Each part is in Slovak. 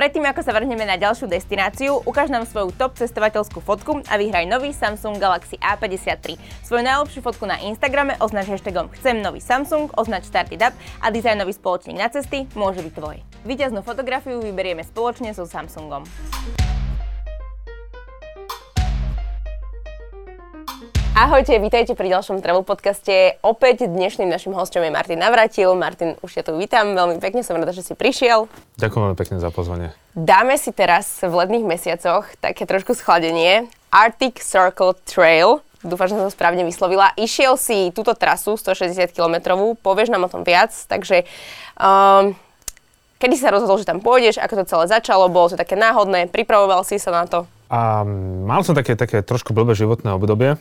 Predtým, ako sa vrhneme na ďalšiu destináciu, ukáž nám svoju top cestovateľskú fotku a vyhraj nový Samsung Galaxy A53. Svoju najlepšiu fotku na Instagrame označ hashtagom Chcem nový Samsung, označ Started Up a dizajnový spoločník na cesty môže byť tvoj. Výťaznú fotografiu vyberieme spoločne so Samsungom. Ahojte, vítajte pri ďalšom travel podcaste. Opäť dnešným našim hostom je Martin Navratil. Martin, už ťa tu vítam, veľmi pekne som rada, že si prišiel. Ďakujem veľmi pekne za pozvanie. Dáme si teraz v letných mesiacoch také trošku schladenie. Arctic Circle Trail, dúfam, že som to správne vyslovila. Išiel si túto trasu 160 km, povieš nám o tom viac, takže um, kedy si sa rozhodol, že tam pôjdeš, ako to celé začalo, bolo to také náhodné, pripravoval si sa na to? A mal som také, také trošku blbé životné obdobie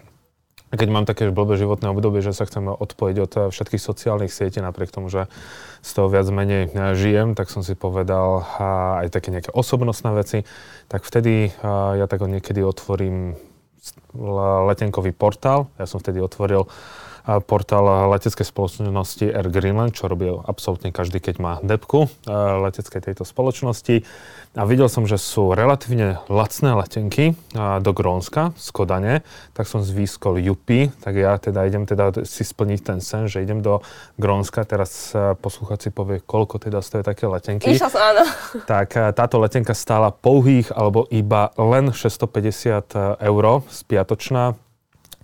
keď mám také blbé životné obdobie, že sa chcem odpojiť od eh, všetkých sociálnych sietí, napriek tomu, že z toho viac menej eh, žijem, tak som si povedal aj také nejaké osobnostné veci, tak vtedy eh, ja tak niekedy otvorím letenkový portál. Ja som vtedy otvoril portál leteckej spoločnosti Air Greenland, čo robí absolútne každý, keď má depku leteckej tejto spoločnosti. A videl som, že sú relatívne lacné letenky do Grónska z Kodane, tak som zvýskol Jupi, tak ja teda idem teda si splniť ten sen, že idem do Grónska. Teraz poslucháci povie, koľko teda stojí také letenky. Išla som, áno. Tak táto letenka stála pouhých alebo iba len 650 eur spiatočná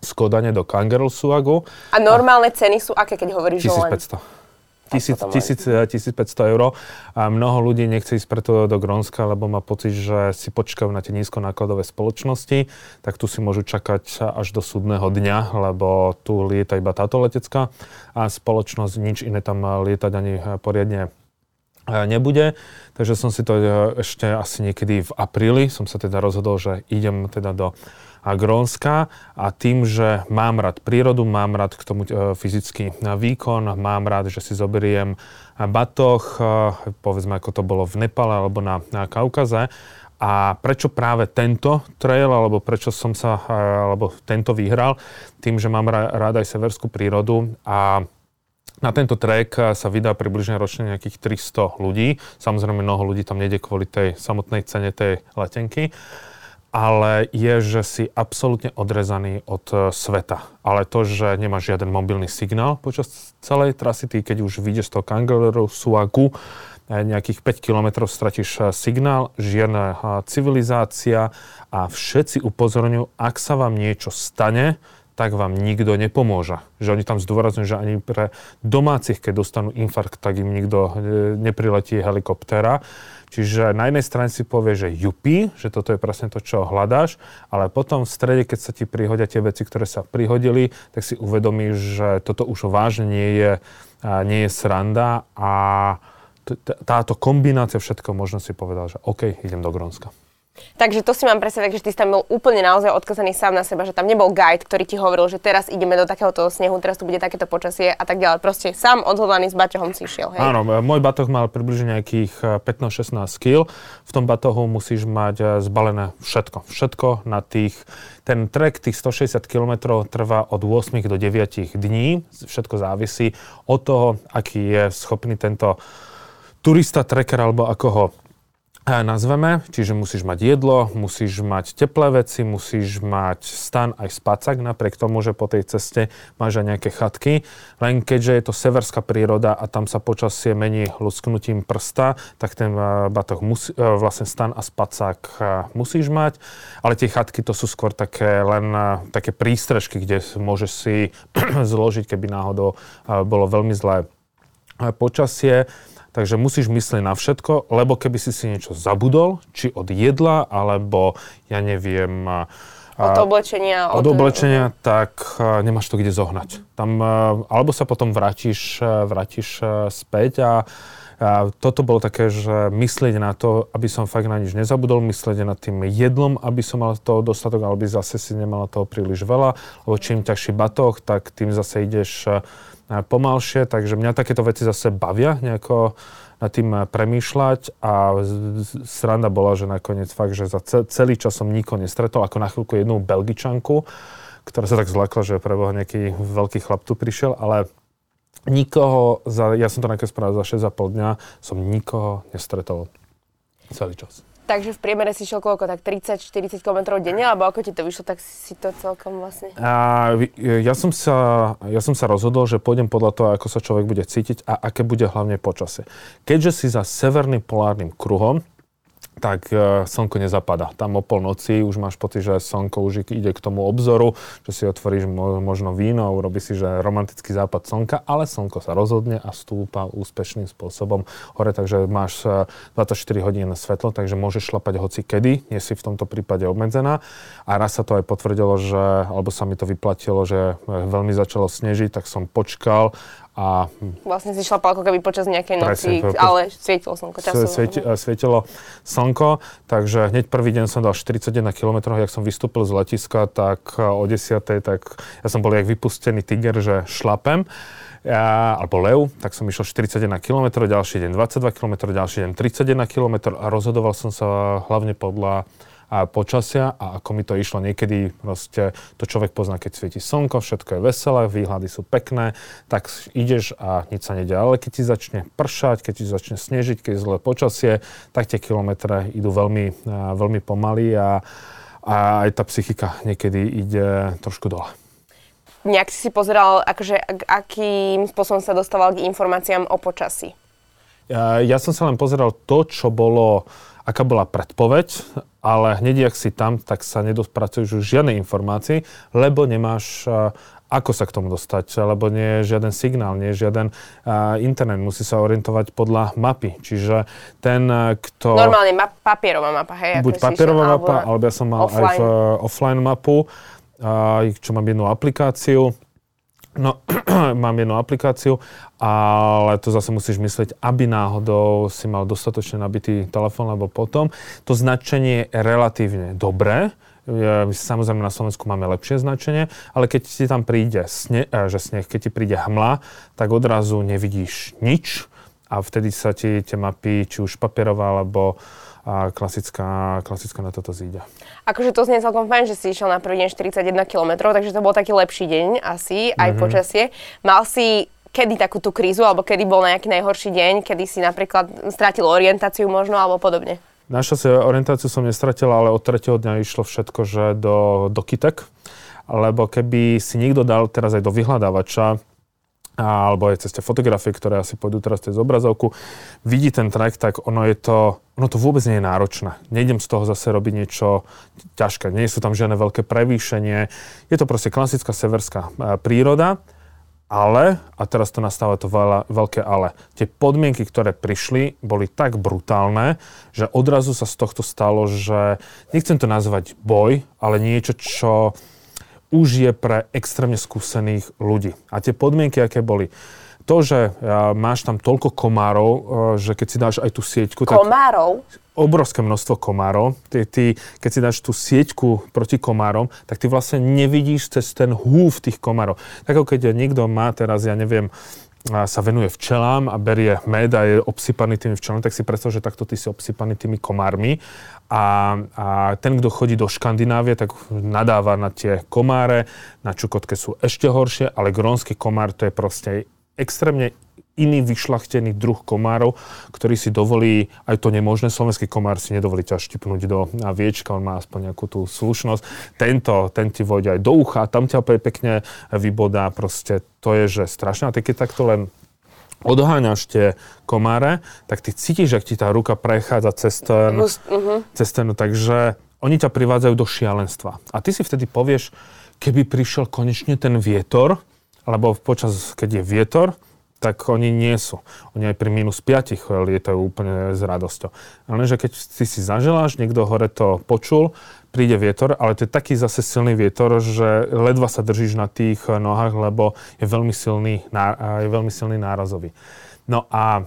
z Kodane do Kangerlsuagu. A normálne ceny sú aké, keď hovoríš 1500. 1500 eur a mnoho ľudí nechce ísť preto do Grónska, lebo má pocit, že si počkajú na tie nízkonákladové spoločnosti, tak tu si môžu čakať až do súdneho dňa, lebo tu lieta iba táto letecká a spoločnosť nič iné tam lietať ani poriadne nebude. Takže som si to ešte asi niekedy v apríli, som sa teda rozhodol, že idem teda do a Grónska a tým, že mám rád prírodu, mám rád k tomu e, fyzický výkon, mám rád, že si zoberiem batoh, e, povedzme ako to bolo v Nepale alebo na, na Kaukaze, a prečo práve tento trail, alebo prečo som sa, e, alebo tento vyhral? Tým, že mám rád aj severskú prírodu a na tento trek sa vydá približne ročne nejakých 300 ľudí. Samozrejme, mnoho ľudí tam nejde kvôli tej samotnej cene tej letenky ale je, že si absolútne odrezaný od e, sveta. Ale to, že nemáš žiaden mobilný signál počas celej trasy, ty keď už vyjdeš z toho Kangaroo Suaku, e, nejakých 5 km stratíš e, signál, žiadna civilizácia a všetci upozorňujú, ak sa vám niečo stane, tak vám nikto nepomôže. Že oni tam zdôrazňujú, že ani pre domácich, keď dostanú infarkt, tak im nikto nepriletí helikoptéra. Čiže na jednej strane si povie, že jupi, že toto je presne to, čo hľadáš, ale potom v strede, keď sa ti prihodia tie veci, ktoré sa prihodili, tak si uvedomíš, že toto už vážne nie je, nie je sranda a táto kombinácia všetko možno si povedal, že OK, idem do Grónska. Takže to si mám predstaviť, že ty si tam bol úplne naozaj odkazaný sám na seba, že tam nebol guide, ktorý ti hovoril, že teraz ideme do takéhoto snehu, teraz tu bude takéto počasie a tak ďalej. Proste sám odhodlaný s baťohom si išiel. Hej? Áno, môj batoh mal približne nejakých 15-16 eh, kg. V tom batohu musíš mať eh, zbalené všetko. Všetko na tých ten trek tých 160 km trvá od 8 do 9 dní. Všetko závisí od toho, aký je schopný tento turista, trekker alebo ako ho nazveme, čiže musíš mať jedlo, musíš mať teplé veci, musíš mať stan aj spacak, napriek tomu, že po tej ceste máš aj nejaké chatky. Len keďže je to severská príroda a tam sa počasie mení lusknutím prsta, tak ten eh, batoh musí, eh, vlastne stan a spacák eh, musíš mať. Ale tie chatky to sú skôr také len také prístrežky, kde môžeš si zložiť, keby náhodou bolo veľmi zlé počasie. Takže musíš myslieť na všetko, lebo keby si si niečo zabudol, či od jedla, alebo ja neviem... Od oblečenia. Od, od oblečenia, tak nemáš to kde zohnať. Tam, alebo sa potom vrátiš, vrátiš späť a, a toto bolo také, že myslieť na to, aby som fakt na nič nezabudol, myslieť nad tým jedlom, aby som mal toho dostatok, ale by zase si nemal toho príliš veľa, lebo čím ťažší batoh, tak tým zase ideš pomalšie, takže mňa takéto veci zase bavia nejako nad tým premýšľať a sranda bola, že nakoniec fakt, že za celý čas som nikoho nestretol, ako na chvíľku jednu belgičanku, ktorá sa tak zlakla, že preboha nejaký veľký chlap tu prišiel, ale nikoho, za, ja som to nakoniec spravil za 6,5 dňa, som nikoho nestretol. Celý čas. Takže v priemere si šiel koľko, tak 30-40 km denne, alebo ako ti to vyšlo, tak si to celkom vlastne... A, ja, som sa, ja som sa rozhodol, že pôjdem podľa toho, ako sa človek bude cítiť a aké bude hlavne počasie. Keďže si za severným polárnym kruhom, tak uh, slnko nezapadá. Tam o polnoci už máš pocit, že slnko už ide k tomu obzoru, že si otvoríš mo- možno víno, urobí si, že romantický západ slnka, ale slnko sa rozhodne a stúpa úspešným spôsobom hore, takže máš uh, 24 hodín svetlo, takže môžeš šlapať hoci kedy, nie si v tomto prípade obmedzená. A raz sa to aj potvrdilo, že, alebo sa mi to vyplatilo, že veľmi začalo snežiť, tak som počkal a vlastne si šlapal ako keby počas nejakej noci, presne, ale svietilo slnko časovo. Svieti, svietilo slnko, takže hneď prvý deň som dal 41 km, jak som vystúpil z letiska, tak o 10. tak ja som bol jak vypustený tiger, že šlapem. Ja, alebo lev, tak som išiel 41 km, ďalší deň 22 km, ďalší deň 31 km a rozhodoval som sa hlavne podľa a počasia a ako mi to išlo niekedy, proste to človek pozná, keď svieti slnko, všetko je veselé, výhľady sú pekné, tak ideš a nič sa nedia. Ale keď ti začne pršať, keď ti začne snežiť, keď je zlé počasie, tak tie kilometre idú veľmi, veľmi pomaly a, a aj tá psychika niekedy ide trošku dole. Nejak si si pozeral, akože, akým spôsobom sa dostával k informáciám o počasí? Ja, ja som sa len pozeral to, čo bolo, aká bola predpoveď ale hneď, ak si tam, tak sa nedospracuješ už žiadnej informácii, lebo nemáš ako sa k tomu dostať, lebo nie je žiaden signál, nie je žiaden uh, internet, musí sa orientovať podľa mapy. Čiže ten, kto... Normálne map, papierová mapa, hej? Buď papierová mapa, alebo ja som mal offline. aj v, uh, offline mapu, uh, čo mám jednu aplikáciu, No, mám jednu aplikáciu, ale to zase musíš myslieť, aby náhodou si mal dostatočne nabitý telefón, lebo potom to značenie je relatívne dobré. Samozrejme na Slovensku máme lepšie značenie, ale keď ti tam príde sne, eh, že sneh, keď ti príde hmla, tak odrazu nevidíš nič a vtedy sa ti tie mapy, či už papierová alebo a klasická, klasická na toto zíde. Akože to znie celkom fajn, že si išiel na prvý deň 41 km, takže to bol taký lepší deň asi, aj mm-hmm. počasie. Mal si kedy takúto krízu, alebo kedy bol nejaký najhorší deň, kedy si napríklad strátil orientáciu možno, alebo podobne? si orientáciu som nestratil, ale od tretieho dňa išlo všetko, že do, do kitek. Lebo keby si niekto dal teraz aj do vyhľadávača alebo aj cez tie fotografie, ktoré asi pôjdu teraz cez obrazovku, vidí ten track, tak ono je to, ono to vôbec nie je náročné. Nejdem z toho zase robiť niečo ťažké. Nie sú tam žiadne veľké prevýšenie. Je to proste klasická severská e, príroda, ale, a teraz to nastáva to veľa, veľké ale, tie podmienky, ktoré prišli, boli tak brutálne, že odrazu sa z tohto stalo, že nechcem to nazvať boj, ale niečo, čo už je pre extrémne skúsených ľudí. A tie podmienky, aké boli, to, že máš tam toľko komárov, e, že keď si dáš aj tú sieťku... Komárov? Tak obrovské množstvo komárov. Ty, ty, keď si dáš tú sieťku proti komárom, tak ty vlastne nevidíš cez ten húv tých komárov. Tak ako keď niekto má teraz, ja neviem, sa venuje včelám a berie med a je obsypaný tými včelami, tak si predstav, že takto ty si obsypaný tými komármi. A, a ten, kto chodí do Škandinávie, tak nadáva na tie komáre, na Čukotke sú ešte horšie, ale grónsky komár to je proste extrémne iný vyšlachtený druh komárov, ktorý si dovolí aj to nemožné. Slovenský komár si nedovolí ťa štipnúť do viečka, on má aspoň nejakú tú slušnosť. Tento, ten ti vojde aj do ucha, tam ťa pekne vybodá, proste to je, že strašné. A keď takto len odháňaš tie komáre, tak ty cítiš, ak ti tá ruka prechádza cez ten, uh-huh. cez ten takže oni ťa privádzajú do šialenstva. A ty si vtedy povieš, keby prišiel konečne ten vietor, lebo počas, keď je vietor, tak oni nie sú. Oni aj pri minus 5 lietajú úplne s radosťou. Ale keď si si zaželáš, niekto hore to počul, príde vietor, ale to je taký zase silný vietor, že ledva sa držíš na tých nohách, lebo je veľmi silný, je veľmi silný nárazový. No a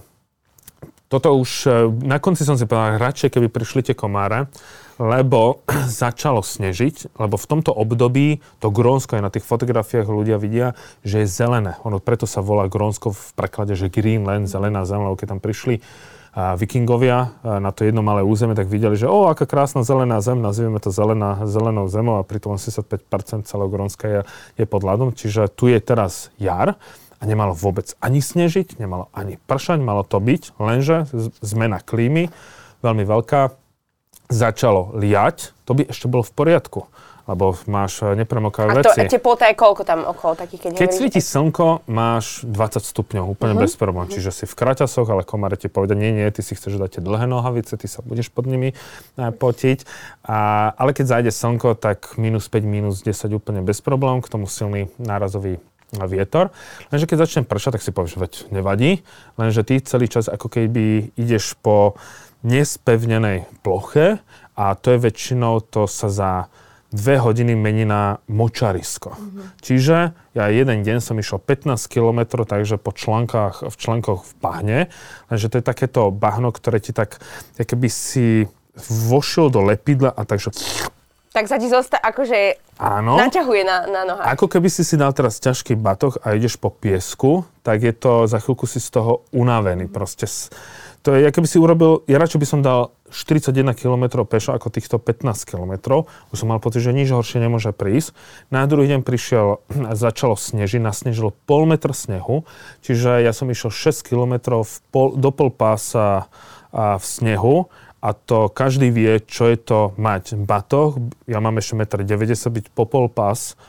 toto už, e, na konci som si povedal, radšej keby prišli tie komáre, lebo začalo snežiť, lebo v tomto období to Grónsko aj na tých fotografiách ľudia vidia, že je zelené. Ono preto sa volá Grónsko v preklade, že Greenland, zelená zem, lebo keď tam prišli a vikingovia na to jedno malé územie, tak videli, že o, aká krásna zelená zem, nazývame to zelená, zelenou zemou a pritom 85% celého Grónska je, je pod ľadom. Čiže tu je teraz jar a nemalo vôbec ani snežiť, nemalo ani pršať, malo to byť, lenže zmena klímy veľmi veľká. Začalo liať, to by ešte bolo v poriadku lebo máš eh, nepremokavé veci. A to teplota je koľko tam okolo takých, keď Keď svieti slnko, máš 20 stupňov, úplne uh-huh. bez problémov. Uh-huh. Čiže si v kraťasoch, ale komáre ti povedia, nie, nie, ty si chceš dať tie dlhé nohavice, ty sa budeš pod nimi eh, potiť. A, ale keď zajde slnko, tak minus 5, minus 10 úplne bez problémov, k tomu silný nárazový vietor. Lenže keď začne pršať, tak si povieš, veď nevadí, lenže ty celý čas ako keby ideš po nespevnenej ploche a to je väčšinou, to sa za dve hodiny mení na močarisko. Mm-hmm. Čiže ja jeden deň som išiel 15 km, takže po článkach, v článkoch v bahne, lenže to je takéto bahno, ktoré ti tak, keby si vošiel do lepidla a takže... Tak sa ti zostane, akože Áno. naťahuje na, na nohách. Ako keby si si dal teraz ťažký batoh a ideš po piesku, tak je to, za chvíľku si z toho unavený. Proste to je, keby si urobil, ja radšej by som dal 41 km pešo ako týchto 15 km. Už som mal pocit, že nič horšie nemôže prísť. Na druhý deň prišiel, začalo snežiť, nasnežilo pol metr snehu, čiže ja som išiel 6 km v pol, do pol pása a v snehu a to každý vie, čo je to mať batoh. Ja mám ešte 1,90 m, byť po pol pás.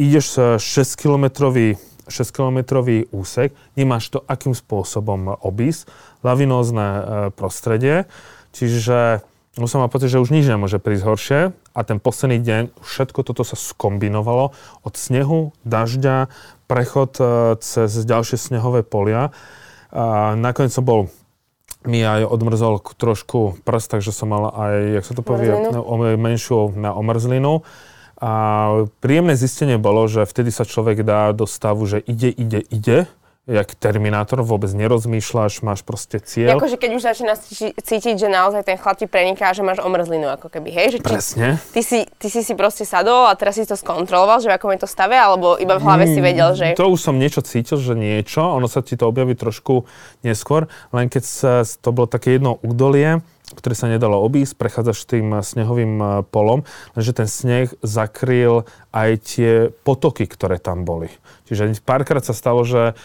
Ideš 6 kilometrový 6-kilometrový úsek, nemáš to akým spôsobom obísť, lavinózne e, prostredie, čiže už som mal pocit, že už nič nemôže prísť horšie a ten posledný deň všetko toto sa skombinovalo od snehu, dažďa, prechod e, cez ďalšie snehové polia. A nakoniec som bol mi aj odmrzol trošku prst, takže som mal aj, jak sa to povie, menšiu na omrzlinu. A príjemné zistenie bolo, že vtedy sa človek dá do stavu, že ide, ide, ide, jak Terminátor, vôbec nerozmýšľaš, máš proste cieľ. Akože keď už začínaš cítiť, že naozaj ten chlad ti preniká, že máš omrzlinu, ako keby, hej? Že Presne. Ty si, ty si si proste sadol a teraz si to skontroloval, že ako mi to stave, alebo iba v hlave si vedel, že... To už som niečo cítil, že niečo, ono sa ti to objaví trošku neskôr, len keď sa, to bolo také jedno údolie, ktoré sa nedalo obísť, prechádzaš tým snehovým e, polom, lenže ten sneh zakryl aj tie potoky, ktoré tam boli. Čiže párkrát sa stalo, že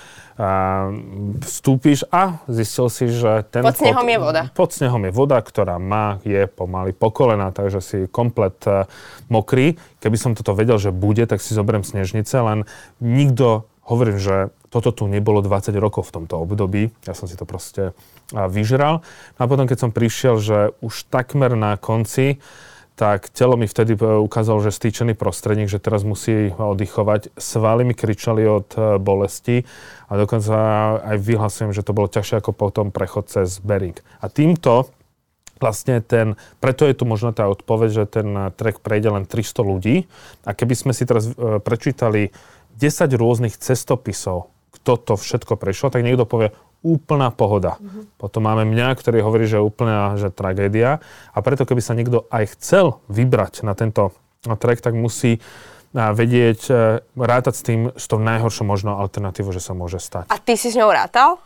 vstúpiš a zistil si, že ten... Pod snehom pod, je voda. Pod snehom je voda, ktorá má, je pomaly po kolena, takže si komplet uh, mokrý. Keby som toto vedel, že bude, tak si zoberiem snežnice, len nikto, hovorím, že toto tu nebolo 20 rokov v tomto období. Ja som si to proste vyžral. No a potom, keď som prišiel, že už takmer na konci, tak telo mi vtedy e, ukázalo, že stýčený prostredník, že teraz musí oddychovať. Svaly mi kričali od e, bolesti a dokonca aj vyhlasujem, že to bolo ťažšie ako potom prechod cez Bering. A týmto vlastne ten, preto je tu možno tá odpoveď, že ten trek prejde len 300 ľudí. A keby sme si teraz e, prečítali 10 rôznych cestopisov, kto to všetko prešlo, tak niekto povie, úplná pohoda. Mm-hmm. Potom máme mňa, ktorý hovorí, že úplná že tragédia. A preto, keby sa niekto aj chcel vybrať na tento trek, tak musí vedieť, e, rátať s tým, s tou najhoršou možnou alternatívou, že sa môže stať. A ty si s ňou rátal?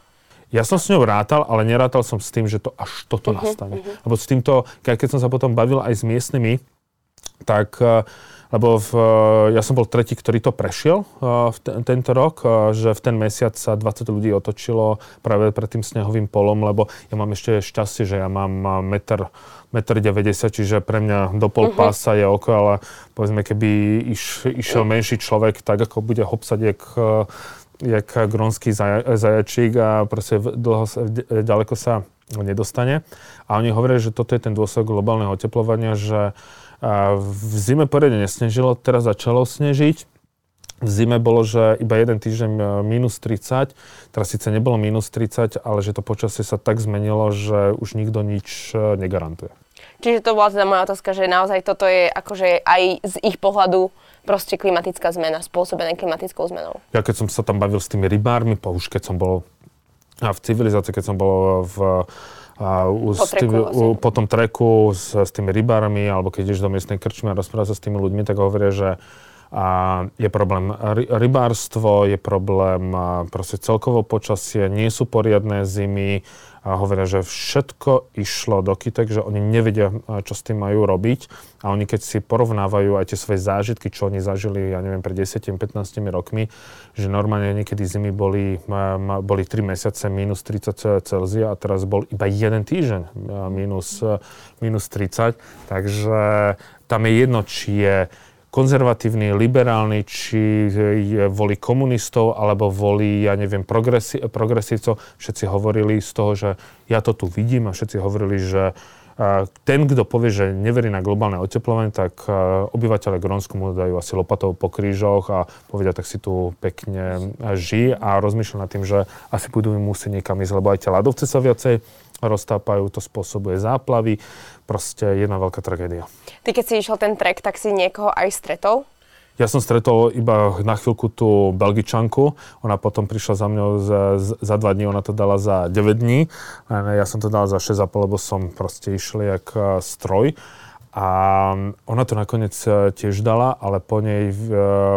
Ja som s ňou rátal, ale nerátal som s tým, že to až toto uh-huh, nastane. Uh-huh. Lebo s týmto, keď som sa potom bavil aj s miestnymi, tak uh, lebo v, ja som bol tretí, ktorý to prešiel uh, v ten, tento rok, uh, že v ten mesiac sa 20 ľudí otočilo práve pred tým snehovým polom, lebo ja mám ešte šťastie, že ja mám meter, meter 90, čiže pre mňa do pol uh-huh. pása je oko, ale povedzme, keby iš, išiel menší človek, tak ako bude hopsať, jak, jak grónsky zajačík a proste dlho, ďaleko sa nedostane. A oni hovoria, že toto je ten dôsledok globálneho oteplovania, že v zime poriadne nesnežilo, teraz začalo snežiť. V zime bolo, že iba jeden týždeň e, minus 30, teraz síce nebolo minus 30, ale že to počasie sa tak zmenilo, že už nikto nič e, negarantuje. Čiže to bola teda moja otázka, že naozaj toto je akože aj z ich pohľadu proste klimatická zmena, spôsobená klimatickou zmenou. Ja keď som sa tam bavil s tými rybármi, po už keď som bol v civilizácii, keď som bol v a po, treku, tým, vlastne. po tom treku s, s tými rybármi, alebo keď ideš do miestnej krčmy a rozpráva sa s tými ľuďmi, tak hovoria, že A je problém rybárstvo, je problém proste celkovo počasie, nie sú poriadne zimy, a hovoria, že všetko išlo do kytek, že oni nevedia, čo s tým majú robiť. A oni keď si porovnávajú aj tie svoje zážitky, čo oni zažili, ja neviem, pred 10-15 rokmi, že normálne niekedy zimy boli, boli 3 mesiace minus 30 Celzia a teraz bol iba jeden týždeň minus, minus 30. Takže tam je jedno, či je konzervatívny, liberálny, či volí komunistov, alebo volí, ja neviem, progresi- progresívcov. Všetci hovorili z toho, že ja to tu vidím a všetci hovorili, že ten, kto povie, že neverí na globálne oteplovanie, tak obyvateľe Grónsku mu dajú asi lopatou po krížoch a povedia, tak si tu pekne žij a rozmýšľa nad tým, že asi budú musieť niekam ísť, lebo aj tie ľadovce sa viacej roztápajú, to spôsobuje záplavy, proste jedna veľká tragédia. Ty keď si išiel ten trek, tak si niekoho aj stretol? Ja som stretol iba na chvíľku tú Belgičanku, ona potom prišla za mňou za, za dva dní, ona to dala za 9 dní, ja som to dal za 6,5, lebo som proste išiel jak eh, stroj. A ona to nakoniec e, tiež dala, ale po nej e,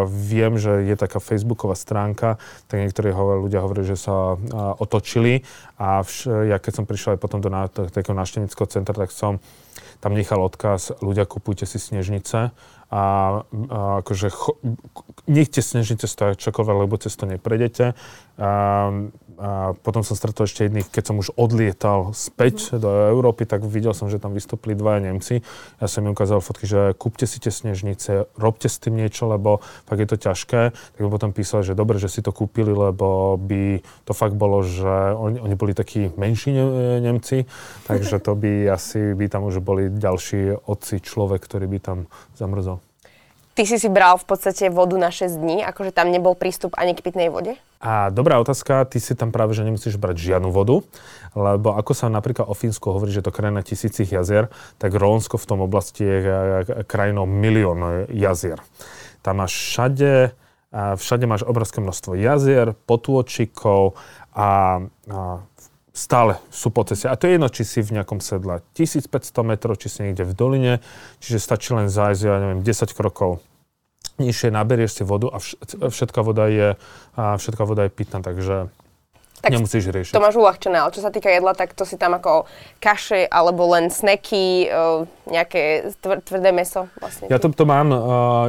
viem, že je taká facebooková stránka, tak niektorí ľudia hovorí, že sa e, otočili a vš- ja keď som prišiel aj potom do, takého návštevníckého centra, tak som tam nechal odkaz, ľudia kupujte si snežnice a, a akože cho, nechte snežnice stojí čokoľvek, lebo cez to neprejdete. A, a potom som stretol ešte jedných, keď som už odlietal späť mm. do Európy, tak videl som, že tam vystúpili dvaja Nemci. Ja som im ukázal fotky, že kúpte si tie snežnice, robte s tým niečo, lebo fakt je to ťažké. Tak potom písal, že dobre, že si to kúpili, lebo by to fakt bolo, že oni, oni boli takí menší ne, Nemci, takže to by asi by tam už boli ďalší otci človek, ktorý by tam zamrzol. Ty si si bral v podstate vodu na 6 dní, akože tam nebol prístup ani k pitnej vode? A dobrá otázka, ty si tam práve, že nemusíš brať žiadnu vodu, lebo ako sa napríklad o Fínsku hovorí, že to krajina tisícich jazier, tak Rónsko v tom oblasti je krajinou milión jazier. Tam máš všade, všade máš obrovské množstvo jazier, potôčikov a, a stále sú po ceste. A to je jedno, či si v nejakom sedle 1500 metrov, či si niekde v doline, čiže stačí len zájsť, ja neviem, 10 krokov nižšie, naberieš si vodu a všetká voda je, a všetká voda je pitná, takže tak Nemusíš riešiť. To máš uľahčené, ale čo sa týka jedla, tak to si tam ako kaše alebo len sneky, e, nejaké tvrdé meso vlastne. Ja to, to mám,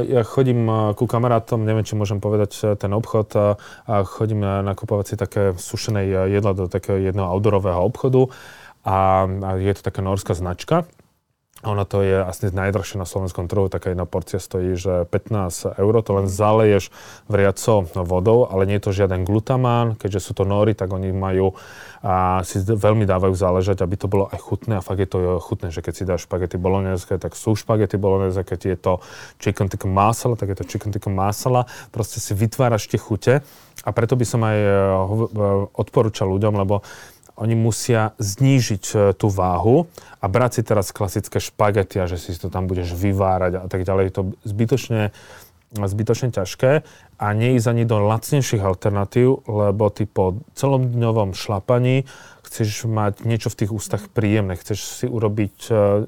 ja chodím ku kamarátom, neviem, či môžem povedať ten obchod, a chodím nakupovať si také sušené jedla do takého jedného outdoorového obchodu a je to taká norská značka ono to je asi najdražšie na slovenskom trhu, taká jedna porcia stojí, že 15 eur, to len zaleješ vriaco vodou, ale nie je to žiaden glutamán, keďže sú to nory, tak oni majú a si veľmi dávajú záležať, aby to bolo aj chutné a fakt je to chutné, že keď si dáš špagety bolognese, tak sú špagety bolognese, keď je to chicken tikka masala, tak je to chicken tikka masala, proste si vytváraš tie chute a preto by som aj eh, odporúčal ľuďom, lebo oni musia znížiť e, tú váhu a brať si teraz klasické špagety a že si to tam budeš vyvárať a tak ďalej. Je to zbytočne, zbytočne ťažké a neísť ani do lacnejších alternatív, lebo ty po celom dňovom šlapaní chceš mať niečo v tých ústach príjemné, chceš si urobiť uh,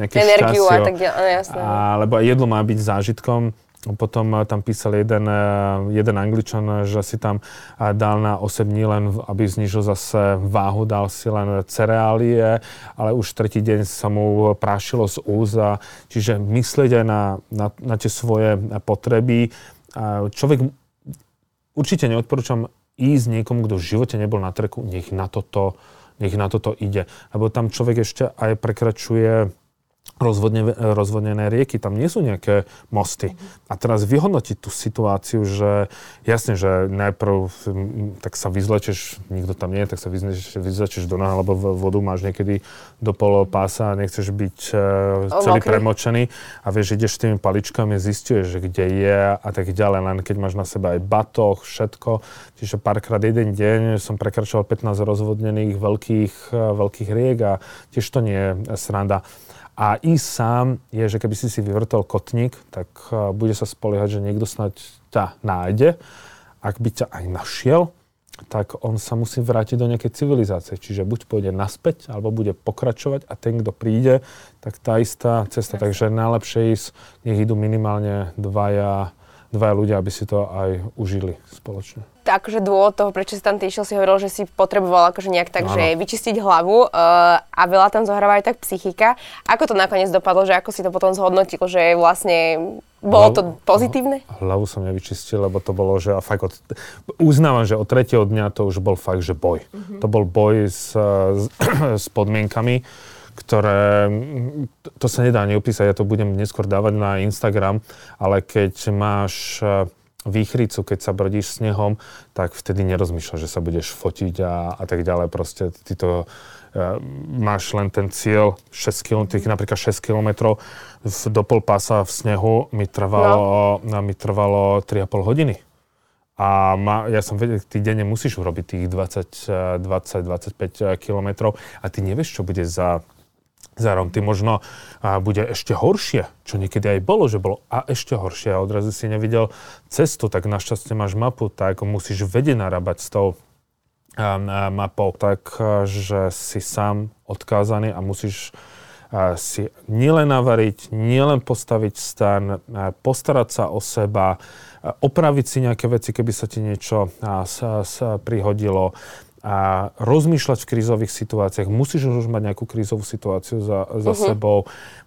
nejaké Energiu šťastie, a tak ďalej, jasné. lebo jedlo má byť zážitkom potom eh, tam písal jeden, eh, jeden angličan, že si tam eh, dal na 8 dní len, aby znižil zase váhu, dal si len cereálie, ale už tretí deň sa mu prášilo z úza. Čiže myslieť aj na, na, na tie svoje potreby. Človek, určite neodporúčam ísť niekomu, kto v živote nebol na treku, nech na toto, nech na toto ide. Lebo tam človek ešte aj prekračuje rozvodne, rozvodnené rieky, tam nie sú nejaké mosty. A teraz vyhodnotiť tú situáciu, že jasne, že najprv tak sa vyzlečeš, nikto tam nie je, tak sa vyzlečeš, vyzlečeš do noha, lebo vodu máš niekedy do polo pása a nechceš byť uh, celý premočený a vieš, ideš tými paličkami, zistuješ, že kde je a tak ďalej, len keď máš na sebe aj batoh, všetko. Čiže párkrát jeden deň som prekračoval 15 rozvodnených veľkých, veľkých riek a tiež to nie je sranda. A ísť sám je, že keby si si vyvrtol kotník, tak uh, bude sa spoliehať, že niekto snať ťa nájde. Ak by ťa aj našiel, tak on sa musí vrátiť do nejakej civilizácie. Čiže buď pôjde naspäť, alebo bude pokračovať a ten, kto príde, tak tá istá cesta. Takže najlepšie ísť, nech idú minimálne dvaja, dva ľudia, aby si to aj užili spoločne. Takže dôvod toho, prečo si tam ty išiel, si hovoril, že si potreboval akože nejak tak, ano. že vyčistiť hlavu uh, a veľa tam zohráva aj tak psychika. Ako to nakoniec dopadlo, že ako si to potom zhodnotil, že vlastne bolo to pozitívne? Hlavu som nevyčistil, lebo to bolo, že a fakt od, uznávam, že od tretieho dňa to už bol fakt, že boj. Uh-huh. To bol boj s, s, s podmienkami, ktoré, to sa nedá ani opísať, ja to budem neskôr dávať na Instagram, ale keď máš výchricu, keď sa brodíš snehom, tak vtedy nerozmýšľaš, že sa budeš fotiť a, a tak ďalej. Proste ty to, uh, máš len ten cieľ 6 km, napríklad 6 km do pol pása v snehu mi trvalo, no. mi trvalo 3,5 hodiny. A ma, ja som vedel, ty denne musíš urobiť tých 20, 20 25 kilometrov a ty nevieš, čo bude za Zárom ty možno a, bude ešte horšie, čo niekedy aj bolo, že bolo a ešte horšie. A odrazu si nevidel cestu, tak našťastie máš mapu, tak musíš vedieť narábať s tou a, a mapou, tak že si sám odkázaný a musíš a, si nielen navariť, nielen postaviť stan, postarať sa o seba, opraviť si nejaké veci, keby sa ti niečo a, prihodilo a rozmýšľať v krízových situáciách. Musíš už mať nejakú krízovú situáciu za, za uh-huh. sebou,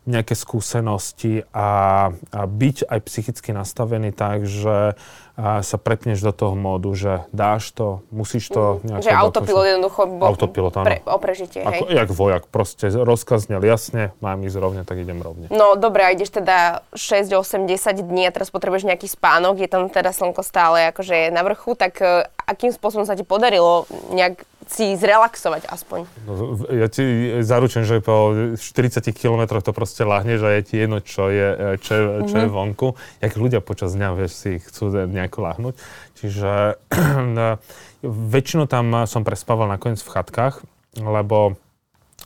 nejaké skúsenosti a, a byť aj psychicky nastavený tak, že a sa prepneš do toho módu, že dáš to, musíš to mm. Že autopilot jednoducho bo, autopilot, áno. Pre, o prežitie, hej? Ako, jak vojak, proste rozkaz znel jasne, mám ísť rovne, tak idem rovne. No dobre, a ideš teda 6, 8, 10 dní a teraz potrebuješ nejaký spánok, je tam teda slnko stále akože na vrchu, tak uh, akým spôsobom sa ti podarilo nejak si zrelaxovať aspoň. No, ja ti zaručujem, že po 40 kilometroch to proste lahneš a je ti jedno, čo je, čo, je, čo je mhm. vonku. Jak ľudia počas dňa, vieš, si chcú nejako lahnúť. Čiže väčšinu tam som prespával nakoniec v chatkách, lebo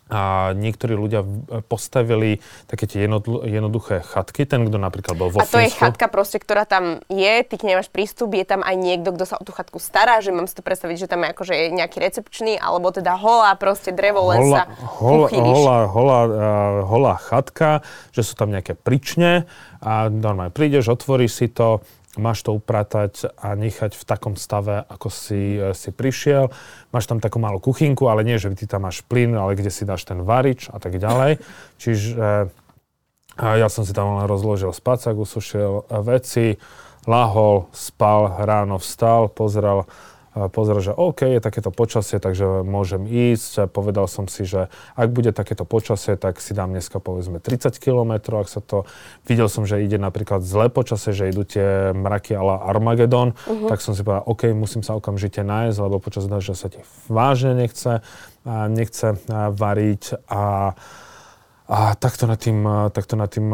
a niektorí ľudia postavili také tie jednoduché chatky, ten, kto napríklad bol vo A to Fínsku. je chatka proste, ktorá tam je, ty k nemáš prístup, je tam aj niekto, kto sa o tú chatku stará, že mám si to predstaviť, že tam je akože nejaký recepčný, alebo teda holá proste drevo, len sa hola, holá, holá, uh, holá chatka, že sú tam nejaké prične a normálne prídeš, otvoríš si to, máš to upratať a nechať v takom stave, ako si, e, si prišiel. Máš tam takú malú kuchynku, ale nie, že ty tam máš plyn, ale kde si dáš ten varič a tak ďalej. Čiže ja som si tam len rozložil spacák, usušil veci, lahol, spal, ráno vstal, pozrel pozrel, že OK, je takéto počasie, takže môžem ísť. Povedal som si, že ak bude takéto počasie, tak si dám dneska povedzme 30 km, ak sa to... Videl som, že ide napríklad zlé počasie, že idú tie mraky ala Armagedon, uh-huh. tak som si povedal, OK, musím sa okamžite nájsť, lebo počas dažďa sa ti vážne nechce, a nechce variť a, a takto nad tým, takto nad tým,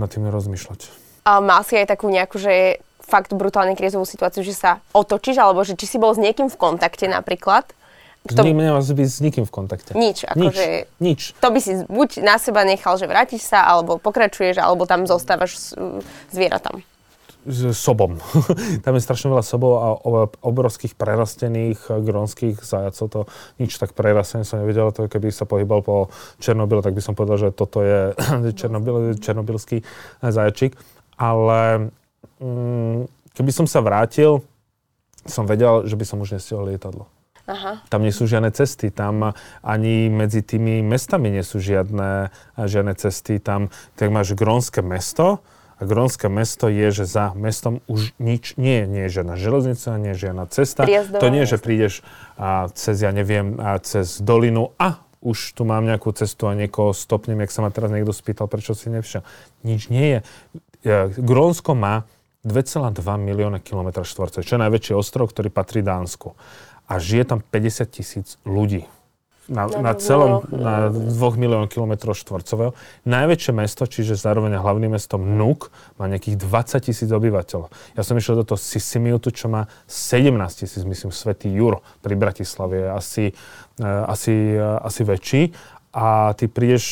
nad tým rozmýšľať. A mal si aj takú nejakú, že fakt brutálne krízovú situáciu, že sa otočíš, alebo že či si bol s niekým v kontakte napríklad. Kto... S, ním, byť s nikým v kontakte. Nič, akože... Nič. To by si buď na seba nechal, že vrátiš sa, alebo pokračuješ, alebo tam zostávaš s zvieratám. S sobom. tam je strašne veľa sobov a obrovských prerastených grónskych zajacov. To nič tak prerastené som nevedel. To keby sa pohybal po Černobyle, tak by som povedal, že toto je Černobyl, černobylský zajačík. Ale Mm, keby som sa vrátil, som vedel, že by som už nestihol lietadlo. Aha. Tam nie sú žiadne cesty, tam ani medzi tými mestami nie sú žiadne, žiadne cesty. Tam tak máš Grónske mesto a Grónske mesto je, že za mestom už nič nie je. Nie je žiadna železnica, nie je žiadna cesta. Prijazdové to nie je, že prídeš a cez, ja neviem, a cez dolinu a už tu mám nejakú cestu a niekoho stopnem, jak sa ma teraz niekto spýtal, prečo si nevšiel. Nič nie je. Grónsko má 2,2 milióna km štvorcových, čo je najväčší ostrov, ktorý patrí Dánsku. A žije tam 50 tisíc ľudí. Na, na, na celom, na 2 miliónov km štvorcového. Najväčšie mesto, čiže zároveň hlavným mestom Nuk, má nejakých 20 tisíc obyvateľov. Ja som išiel do toho Sisimiutu, čo má 17 tisíc, myslím, Svetý Juro pri Bratislave je asi, uh, asi, uh, asi väčší. A ty prídeš,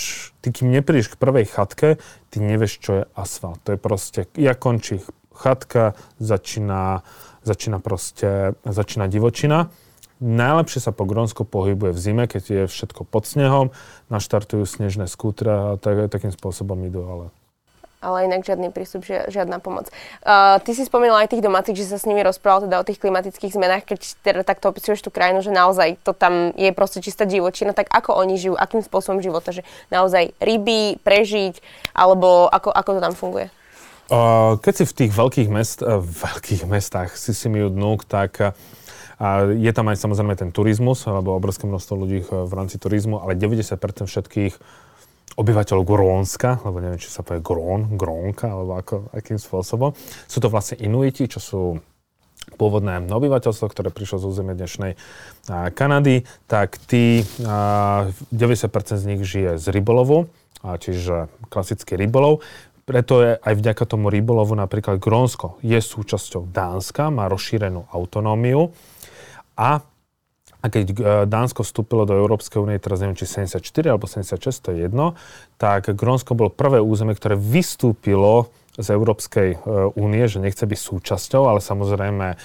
ty kým neprídeš k prvej chatke, ty nevieš, čo je asfalt. To je proste, ja končí chatka, začína, začína proste, začína divočina. Najlepšie sa po Grónsku pohybuje v zime, keď je všetko pod snehom, naštartujú snežné skútre a tak, takým spôsobom idú, ale... ale inak žiadny prístup, žiadna pomoc. Uh, ty si spomínala aj tých domácich, že sa s nimi rozprával teda o tých klimatických zmenách, keď teda takto opisuješ tú krajinu, že naozaj to tam je proste čistá divočina, tak ako oni žijú, akým spôsobom života, že naozaj ryby, prežiť, alebo ako, ako to tam funguje? Keď si v tých veľkých, mest, uh, veľkých mestách si si dnúk, tak uh, je tam aj samozrejme ten turizmus, alebo obrovské množstvo ľudí v rámci turizmu, ale 90% všetkých obyvateľov Grónska, lebo neviem, či sa povie Grón, Grónka, alebo ako, akým spôsobom. Sú to vlastne Inuiti, čo sú pôvodné obyvateľstvo, ktoré prišlo z územia dnešnej Kanady, tak tí, 90% z nich žije z rybolovu, čiže klasický rybolov. Preto je aj vďaka tomu rybolovu napríklad Grónsko je súčasťou Dánska, má rozšírenú autonómiu. A a keď e, Dánsko vstúpilo do Európskej únie, teraz neviem, či 74 alebo 76, to je jedno, tak Grónsko bolo prvé územie, ktoré vystúpilo z Európskej e, únie, že nechce byť súčasťou, ale samozrejme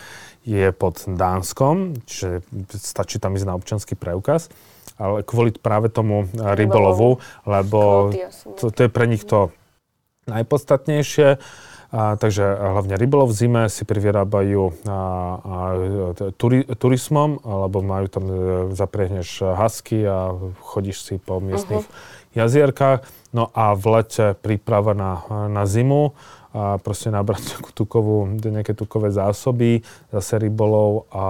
je pod Dánskom, čiže stačí tam ísť na občanský preukaz, ale kvôli práve tomu rybolovu, lebo to, to je pre nich to najpodstatnejšie. A, takže hlavne rybolov v zime si privyrábajú a, a, turi, turismom, alebo majú tam, e, zapriehneš hasky a chodíš si po miestnych uh-huh. jazierkách. No a v lete príprava na, na zimu, a proste nabrať tukovú, nejaké tukové zásoby, zase rybolov a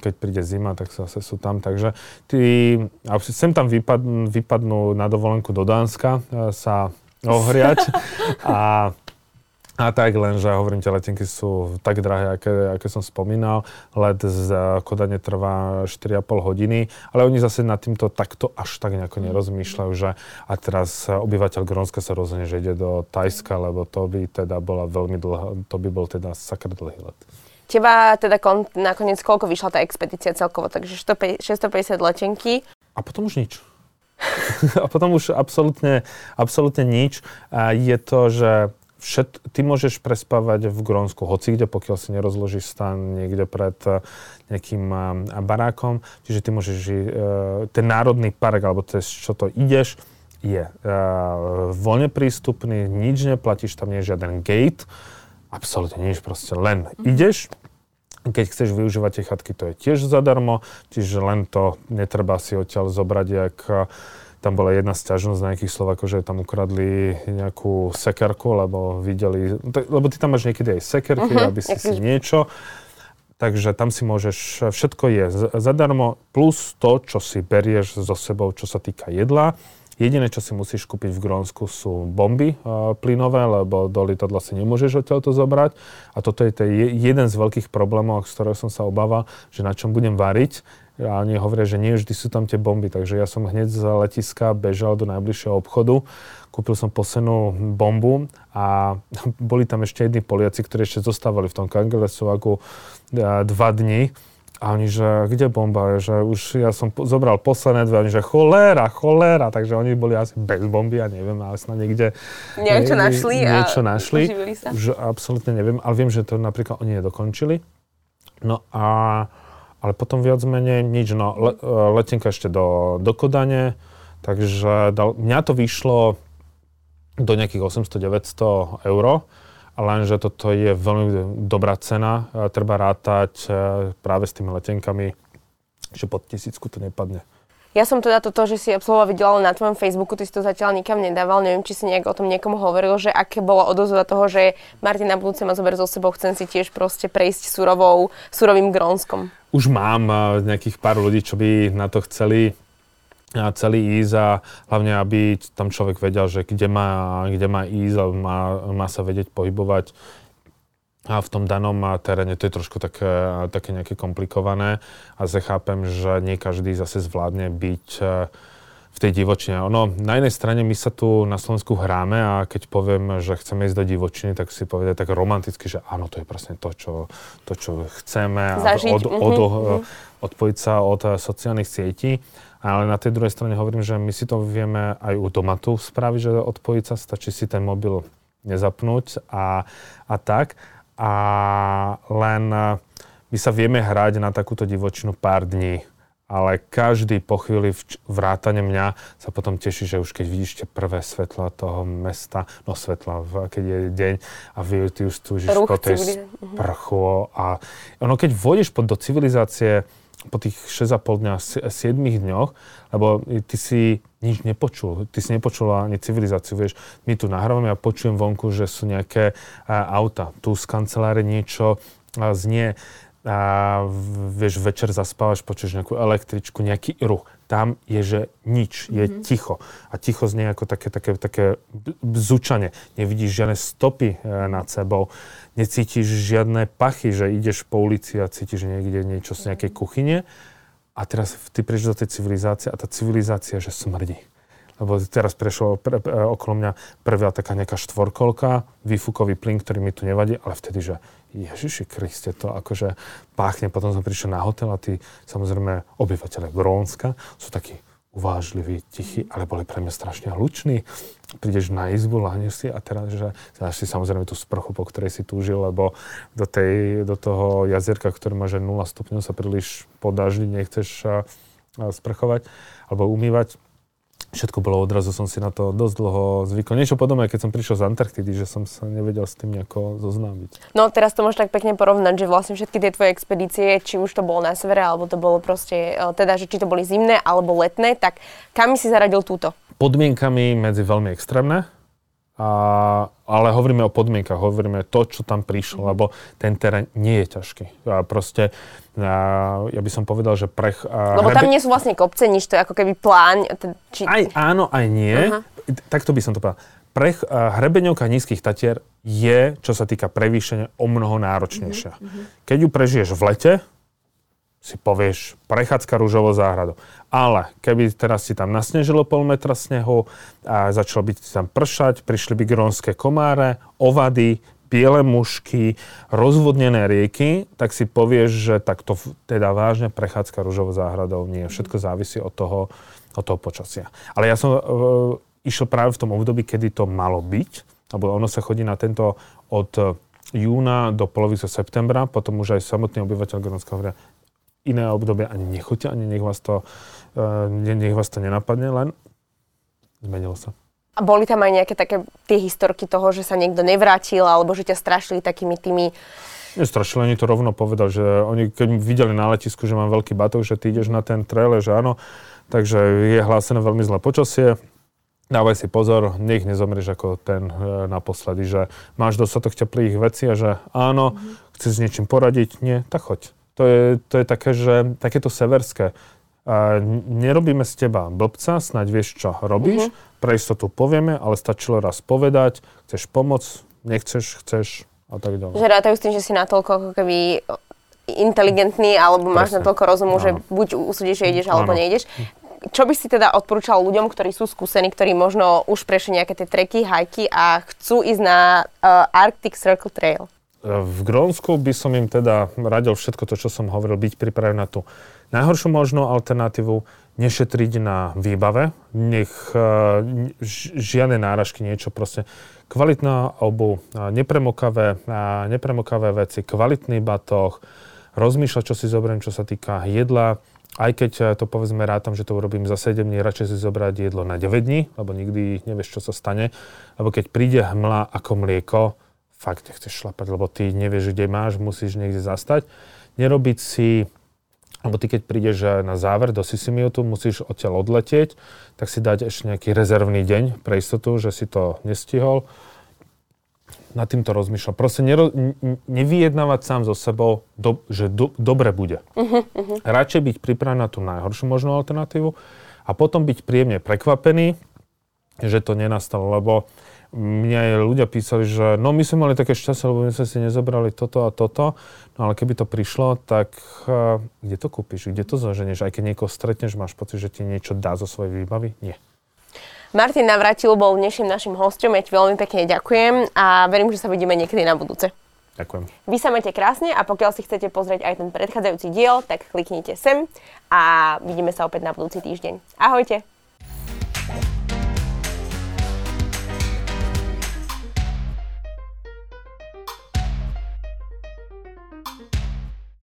keď príde zima, tak zase sú tam. Takže tí, a sem tam vypadnú, vypadnú na dovolenku do Dánska e, sa ohriať a a tak, len, že hovorím, tie letenky sú tak drahé, aké, aké som spomínal. Let z Kodane trvá 4,5 hodiny, ale oni zase nad týmto takto až tak nejako mm. nerozmýšľajú, že a teraz obyvateľ Grónska sa rozhodne, že ide do Tajska, lebo to by teda bola veľmi dlhá, to by bol teda sakra dlhý let. Teba teda kon, nakoniec koľko vyšla tá expedícia celkovo? Takže 650 letenky. A potom už nič. a potom už absolútne, absolútne nič. A je to, že všet, ty môžeš prespávať v Grónsku hoci kde, pokiaľ si nerozložíš stan niekde pred eh, nejakým eh, barákom. Čiže ty môžeš eh, ten národný park, alebo to, čo to ideš, je voľne prístupný, nič neplatíš, tam nie je žiaden gate, absolútne nič, proste len ideš, keď chceš využívať tie chatky, to je tiež zadarmo, čiže len to netreba si odtiaľ zobrať, jak tam bola jedna sťažnosť na nejakých Slovakov, že tam ukradli nejakú sekerku, lebo videli, lebo ty tam máš niekedy aj sekerky, uh-huh, aby si si niečo. Takže tam si môžeš, všetko je zadarmo, plus to, čo si berieš so sebou, čo sa týka jedla. Jediné, čo si musíš kúpiť v Grónsku sú bomby uh, plynové, lebo do lietadla si nemôžeš odtiaľ to zobrať. A toto je jeden z veľkých problémov, z ktorého som sa obával, že na čom budem variť a oni hovoria, že nie vždy sú tam tie bomby, takže ja som hneď z letiska bežal do najbližšieho obchodu, kúpil som posenú bombu a boli tam ešte jedni Poliaci, ktorí ešte zostávali v tom Kangelesovaku dva dni. A oni, že kde bomba? Že už ja som po, zobral posledné dve, oni, že choléra, choléra. Takže oni boli asi bez bomby, ja neviem, ale snad niekde... Niečo našli niečo a našli. sa? Že absolútne neviem, ale viem, že to napríklad oni nedokončili. No a ale potom viac menej nič. No, le, e, letenka ešte do, do Kodane, takže dal, mňa to vyšlo do nejakých 800-900 eur, lenže toto je veľmi dobrá cena. E, treba rátať e, práve s tými letenkami, že pod tisícku to nepadne. Ja som teda toto, že si absolvoval videla na tvojom Facebooku, ty si to zatiaľ nikam nedával, neviem, či si nejak o tom niekomu hovoril, že aké bolo odozva toho, že Martin na budúce ma zober so sebou, chcem si tiež proste prejsť surovou, surovým Grónskom. Už mám nejakých pár ľudí, čo by na to chceli celý ísť a hlavne, aby tam človek vedel, že kde má, kde má ísť a má, má sa vedieť pohybovať a v tom danom teréne. To je trošku také, také nejaké komplikované. A zase chápem, že nie každý zase zvládne byť e, v tej divočine. Ono, na jednej strane my sa tu na Slovensku hráme a keď poviem, že chceme ísť do divočiny, tak si povedať tak romanticky, že áno, to je presne to, čo, to, čo chceme. Zažiť. Od, od, mm-hmm. odpojiť sa od e, sociálnych sietí. Ale na tej druhej strane hovorím, že my si to vieme aj u doma tu spraviť, že odpojiť sa, stačí si ten mobil nezapnúť a, a tak a len e, my sa vieme hrať na takúto divočinu pár dní. Ale každý po chvíli vrátane mňa sa potom teší, že už keď vidíš tie prvé svetla toho mesta, no svetla, keď je deň a vy, ty už túžiš po tej sprchu a ono keď vôjdeš do civilizácie po tých 6,5 dňa, 7 dňoch, lebo ty si nič nepočul. Ty si nepočula ani civilizáciu, vieš. My tu nahrávame a počujem vonku, že sú nejaké a, auta. Tu z kanceláre niečo a, znie a vieš, večer zaspávaš, počuješ nejakú električku, nejaký ruch. Tam je, že nič, je mm-hmm. ticho. A ticho znie ako také, také, také bzučanie. Nevidíš žiadne stopy e, nad sebou, necítiš žiadne pachy, že ideš po ulici a cítiš niekde niečo z nejakej kuchyne. A teraz ty prídeš do tej civilizácie a tá civilizácia, že smrdí lebo teraz prešlo pre, pre, okolo mňa prvá taká nejaká štvorkolka, výfukový plyn, ktorý mi tu nevadí, ale vtedy, že Ježiši Kriste, to akože páchne. Potom som prišiel na hotel a tí, samozrejme, obyvateľe Grónska sú takí uvážliví, tichí, ale boli pre mňa strašne hluční. Prídeš na izbu, lahneš si a teraz, že dáš si samozrejme tú sprchu, po ktorej si túžil, lebo do, tej, do toho jazierka, ktorý má že 0 stupňov, sa príliš po daždi nechceš sprchovať alebo umývať všetko bolo odrazu, som si na to dosť dlho zvykol. Niečo podobné, keď som prišiel z Antarktidy, že som sa nevedel s tým nejako zoznámiť. No teraz to môžeš tak pekne porovnať, že vlastne všetky tie tvoje expedície, či už to bolo na severe, alebo to bolo proste, e, teda, že či to boli zimné alebo letné, tak kam si zaradil túto? Podmienkami medzi veľmi extrémne, a, ale hovoríme o podmienkach, hovoríme to, čo tam prišlo, mm-hmm. lebo ten terén nie je ťažký. A proste, a, ja by som povedal, že prech... A, lebo tam hrebe... nie sú vlastne kopce, nič, to je ako keby pláň. Či... Aj áno, aj nie. Uh-huh. Takto by som to povedal. Prech, hrebeňovka nízkych tatier je, čo sa týka prevýšenia, o mnoho náročnejšia. Uh-huh. Keď ju prežiješ v lete, si povieš prechádzka rúžovou záhradou. Ale keby teraz si tam nasnežilo pol metra snehu a začalo byť tam pršať, prišli by grónske komáre, ovady, biele mušky, rozvodnené rieky, tak si povieš, že takto teda vážne prechádzka rúžovou záhradou nie. Všetko závisí od toho, od toho počasia. Ale ja som e, išiel práve v tom období, kedy to malo byť, alebo ono sa chodí na tento od júna do polovice septembra, potom už aj samotný obyvateľ Grónska hovoria, iné obdobie ani nechoďte, ani nech vás to, uh, nech vás to nenapadne, len zmenilo sa. A boli tam aj nejaké také tie historky toho, že sa niekto nevrátil, alebo že ťa strašili takými tými... Nestrašili, oni to rovno povedal, že oni keď videli na letisku, že mám veľký batok, že ty ideš na ten trailer, že áno, takže je hlásené veľmi zlé počasie, dávaj si pozor, nech nezomrieš ako ten e, naposledy, že máš dostatok teplých vecí a že áno, mm-hmm. chceš s niečím poradiť, nie, tak choď to je, to je také, že takéto severské. A nerobíme z teba blbca, snáď vieš, čo robíš, uh-huh. pre istotu povieme, ale stačilo raz povedať, chceš pomoc, nechceš, chceš a tak ďalej. Že rátajú s tým, že si natoľko ako keby inteligentný, alebo Presne. máš natoľko rozumu, no. že buď usúdiš, že ideš, alebo nejdeš. Čo by si teda odporúčal ľuďom, ktorí sú skúsení, ktorí možno už prešli nejaké tie treky, hajky a chcú ísť na uh, Arctic Circle Trail? V Grónsku by som im teda radil všetko to, čo som hovoril, byť pripravený na tú najhoršiu možnú alternatívu, nešetriť na výbave, nech uh, žiadne náražky, niečo proste. Kvalitná obu, nepremokavé, nepremokavé veci, kvalitný batoh, rozmýšľať, čo si zoberiem, čo sa týka jedla, aj keď e, to povedzme rátam, že to urobím za 7 dní, radšej si zobrať jedlo na 9 dní, lebo nikdy nevieš, čo sa stane. Lebo keď príde hmla ako mlieko, fakt nechceš šlapať, lebo ty nevieš, kde máš, musíš niekde zastať. Nerobiť si, alebo ty keď prídeš na záver do Sisimiotu, musíš odtiaľ odletieť, tak si dať ešte nejaký rezervný deň pre istotu, že si to nestihol. Nad týmto rozmýšľam. Proste nero, nevyjednávať sám so sebou, do, že do, dobre bude. Uh-huh, uh-huh. Radšej byť pripravený na tú najhoršiu možnú alternatívu a potom byť príjemne prekvapený, že to nenastalo, lebo mňa aj ľudia písali, že no my sme mali také šťastie, lebo my sme si nezobrali toto a toto, no ale keby to prišlo, tak uh, kde to kúpiš, kde to zoženieš? Aj keď niekoho stretneš, máš pocit, že ti niečo dá zo svojej výbavy? Nie. Martin Navratil bol dnešným našim hostom, ja ti veľmi pekne ďakujem a verím, že sa vidíme niekedy na budúce. Ďakujem. Vy sa majte krásne a pokiaľ si chcete pozrieť aj ten predchádzajúci diel, tak kliknite sem a vidíme sa opäť na budúci týždeň. Ahojte.